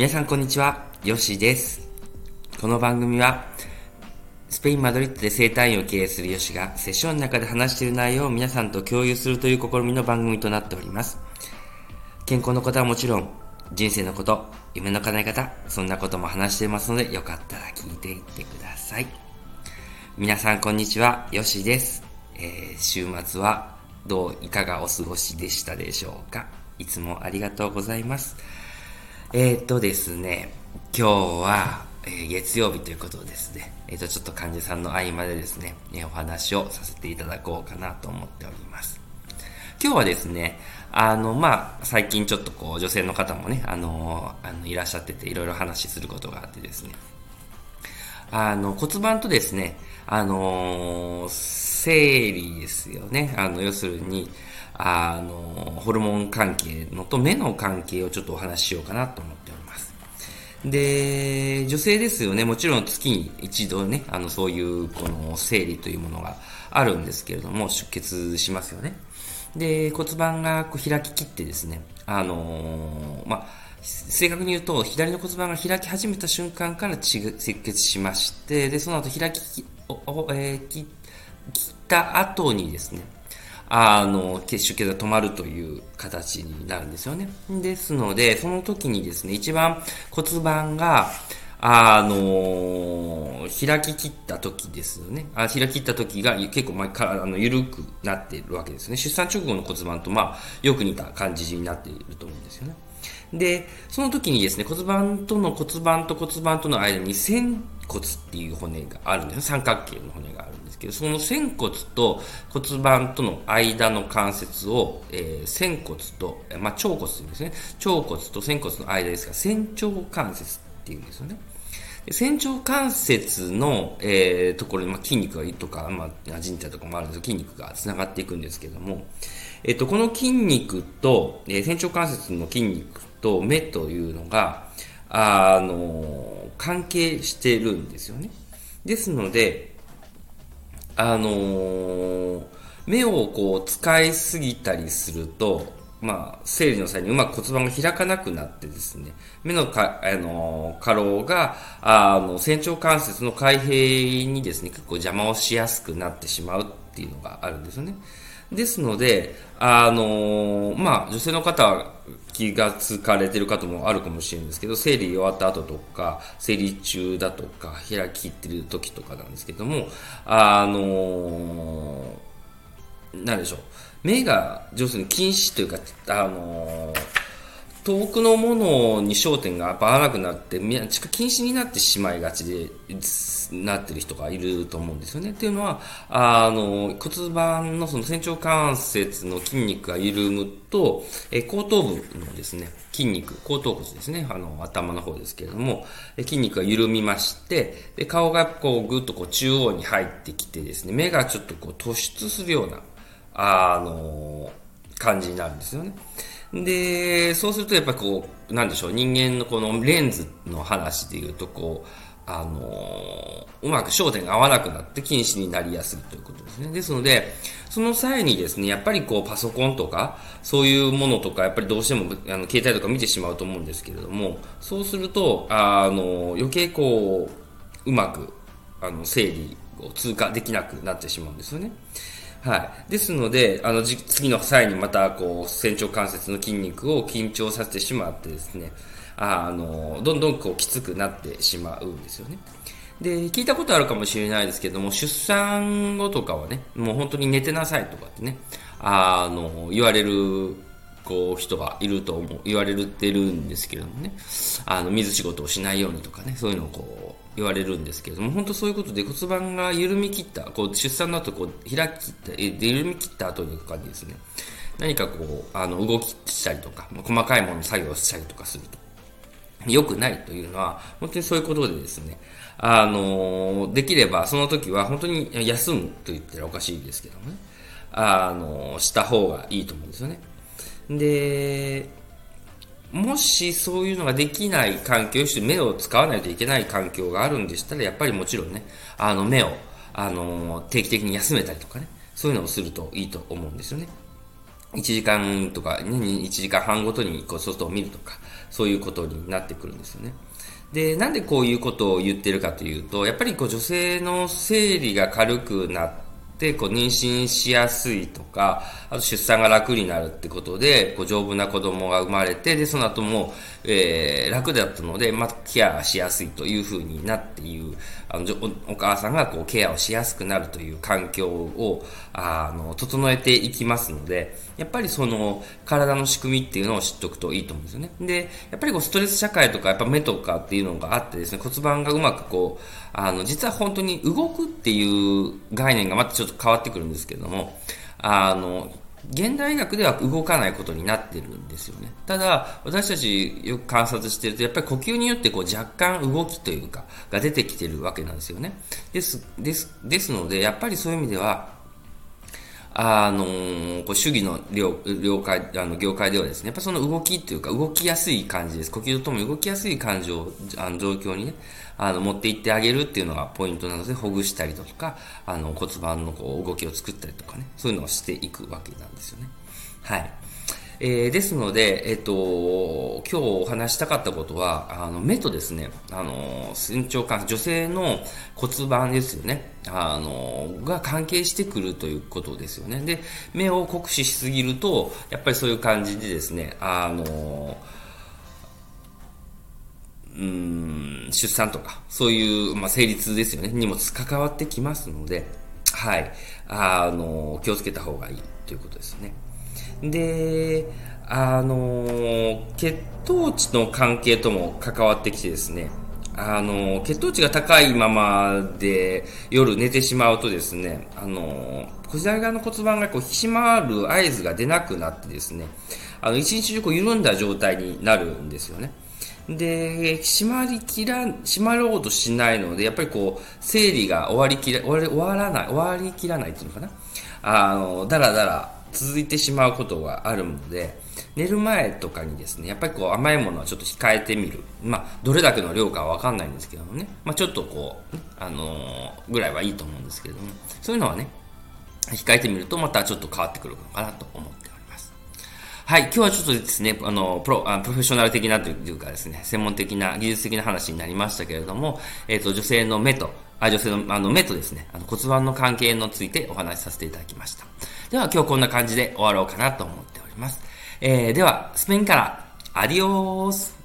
皆さんこんにちは、ヨッシです。この番組は、スペイン・マドリッドで生態院を経営するヨシが、セッションの中で話している内容を皆さんと共有するという試みの番組となっております。健康のことはもちろん、人生のこと、夢の叶え方、そんなことも話していますので、よかったら聞いていってください。皆さんこんにちは、ヨシです。えー週末はどういかがお過ごしでしたでしょうかいつもありがとうございます。えー、っとですね、今日は、えー月曜日ということですね、えー、とちょっと患者さんの合間でですね、えお話をさせていただこうかなと思っております。今日はですね、あの、まあ、最近ちょっとこう、女性の方もね、あの、あのいらっしゃってて、いろいろ話することがあってですね、あの、骨盤とですね、あの生理ですよね。あの、要するに、あのホルモン関係のと目の関係をちょっとお話ししようかなと思っております。で、女性ですよね。もちろん月に一度ね、あの、そういう、この、生理というものがあるんですけれども、出血しますよね。で、骨盤がこう開ききってですね、あのーまあ、正確に言うと、左の骨盤が開き始めた瞬間から血が赤血しまして、で、その後開きき、おえー切ってた後にですね、あの、血出血が止まるという形になるんですよね。ですので、その時にですね、一番骨盤が、あの開き切った時ですよね。あ開き切った時が結構前からあの緩くなっているわけですね。出産直後の骨盤とまあよく似た感じになっていると思うんですよね。で、その時にですね、骨盤との骨盤と骨盤との間に仙骨っていう骨があるんです。三角形の骨があるんですけど、その仙骨と骨盤との間の関節を、えー、仙骨と、まあ、腸骨というんですね。腸骨と仙骨の間ですが、仙腸関節っていうんですよね。仙腸関節の、えーところに、まあ、筋肉がとか、まあ、人体とかもあるんですけど、筋肉が繋がっていくんですけども、えっ、と、この筋肉と、えー仙腸関節の筋肉と目というのが、あの、関係してるんですよね。ですので、あの目をこう使いすぎたりすると、まあ、生理の際にうまく骨盤が開かなくなってですね、目のか、あの、過労が、あの、仙腸関節の開閉にですね、結構邪魔をしやすくなってしまうっていうのがあるんですよね。ですので、あの、まあ、女性の方気がつかれてる方もあるかもしれないんですけど、生理終わった後とか、生理中だとか、開き切ってる時とかなんですけども、あの、なんでしょう。目が、要するに近視というか、あの遠くのものに焦点が合わなくなって、近視になってしまいがちで、なってる人がいると思うんですよね。っていうのは、あの、骨盤のその仙腸関節の筋肉が緩むと、え後頭部のですね、筋肉、後頭骨ですね、あの、頭の方ですけれども、え筋肉が緩みまして、で顔がこうぐっとこう中央に入ってきてですね、目がちょっとこう突出するような、あの、感じになるんですよね。で、そうするとやっぱこう、なんでしょう、人間のこのレンズの話で言うと、こう、あのうまく焦点が合わなくなって近視になりやすいということですね。ですので、その際にですね、やっぱりこうパソコンとか、そういうものとか、やっぱりどうしてもあの携帯とか見てしまうと思うんですけれども、そうすると、あの余計こう、うまく、あの、整理を通過できなくなってしまうんですよね。はい。ですので、あの、次の際にまた、こう、仙腸関節の筋肉を緊張させてしまってですね、あの、どんどんこう、きつくなってしまうんですよね。で、聞いたことあるかもしれないですけども、出産後とかはね、もう本当に寝てなさいとかってね、あの、言われる、こう、人がいると思う、言われてるんですけれどもね、あの、水仕事をしないようにとかね、そういうのをこう、言われるんですけれども、本当そういうことで骨盤が緩み切った、こう出産の後こう開きった、緩み切った後にかにですね、何かこう、あの、動きしたりとか、細かいもの作業したりとかすると、良くないというのは、本当にそういうことでですね、あの、できればその時は本当に休むと言ったらおかしいですけどもね、あの、した方がいいと思うんですよね。で、もしそういうのができない環境、して目を使わないといけない環境があるんでしたら、やっぱりもちろんね、あの目を、あの、定期的に休めたりとかね、そういうのをするといいと思うんですよね。1時間とか、ね、1時間半ごとにこう外を見るとか、そういうことになってくるんですよね。で、なんでこういうことを言ってるかというと、やっぱりこう女性の生理が軽くなって、こう妊娠しやすいとか、あと出産が楽になるってことで、こう丈夫な子供が生まれて、で、その後も、えー、楽だったので、まあ、ケアしやすいというふうになっている、あの、お母さんがこうケアをしやすくなるという環境を、あの、整えていきますので、やっぱりその、体の仕組みっていうのを知っておくといいと思うんですよね。で、やっぱりこう、ストレス社会とか、やっぱ目とかっていうのがあってですね、骨盤がうまくこう、あの、実は本当に動くっていう概念がまたちょっと変わってくるんですけれども、あの、現代医学では動かないことになってるんですよね。ただ、私たちよく観察してると、やっぱり呼吸によってこう若干動きというか、が出てきてるわけなんですよね。です、です、ですので、やっぱりそういう意味では、あのー、こう主義の了解あの業界ではですね、やっぱその動きっていうか、動きやすい感じです。呼吸とともに動きやすい感じを、あの状況にね、あの、持っていってあげるっていうのがポイントなので、ほぐしたりとか、あの、骨盤のこう動きを作ったりとかね、そういうのをしていくわけなんですよね。はい。えー、ですので、えっ、と、今日お話したかったことは、あの、目とですね、あの、身長関女性の骨盤ですよね、あの、が関係してくるということですよね。で、目を酷使しすぎると、やっぱりそういう感じでですね、あの、うん出産とか、そういう、まあ、成立ですよね、にも関わってきますので、はい、あの、気をつけた方がいいということですね。で、あの、血糖値の関係とも関わってきてですね、あの、血糖値が高いままで夜寝てしまうとですね、あの、こちら側の骨盤がこう引き締まる合図が出なくなってですね、あの、一日中こう緩んだ状態になるんですよね。で、締まりきら、締まろうとしないので、やっぱりこう、生理が終わりきら、終わ終わらない、終わりきらないっていうのかな。あの、だらだら続いてしまうことがあるので、寝る前とかにですね、やっぱりこう甘いものはちょっと控えてみる。まあ、どれだけの量かはわかんないんですけどもね。まあ、ちょっとこう、あのー、ぐらいはいいと思うんですけれども、そういうのはね、控えてみるとまたちょっと変わってくるのかなと思っておりますはい、今日はちょっとですね、あの、プロ、あプロフェッショナル的なというかですね、専門的な、技術的な話になりましたけれども、えっ、ー、と、女性の目と、あ、女性の、あの、目とですね、あの骨盤の関係についてお話しさせていただきました。では、今日こんな感じで終わろうかなと思っております。えー、では、スペインから、アディオース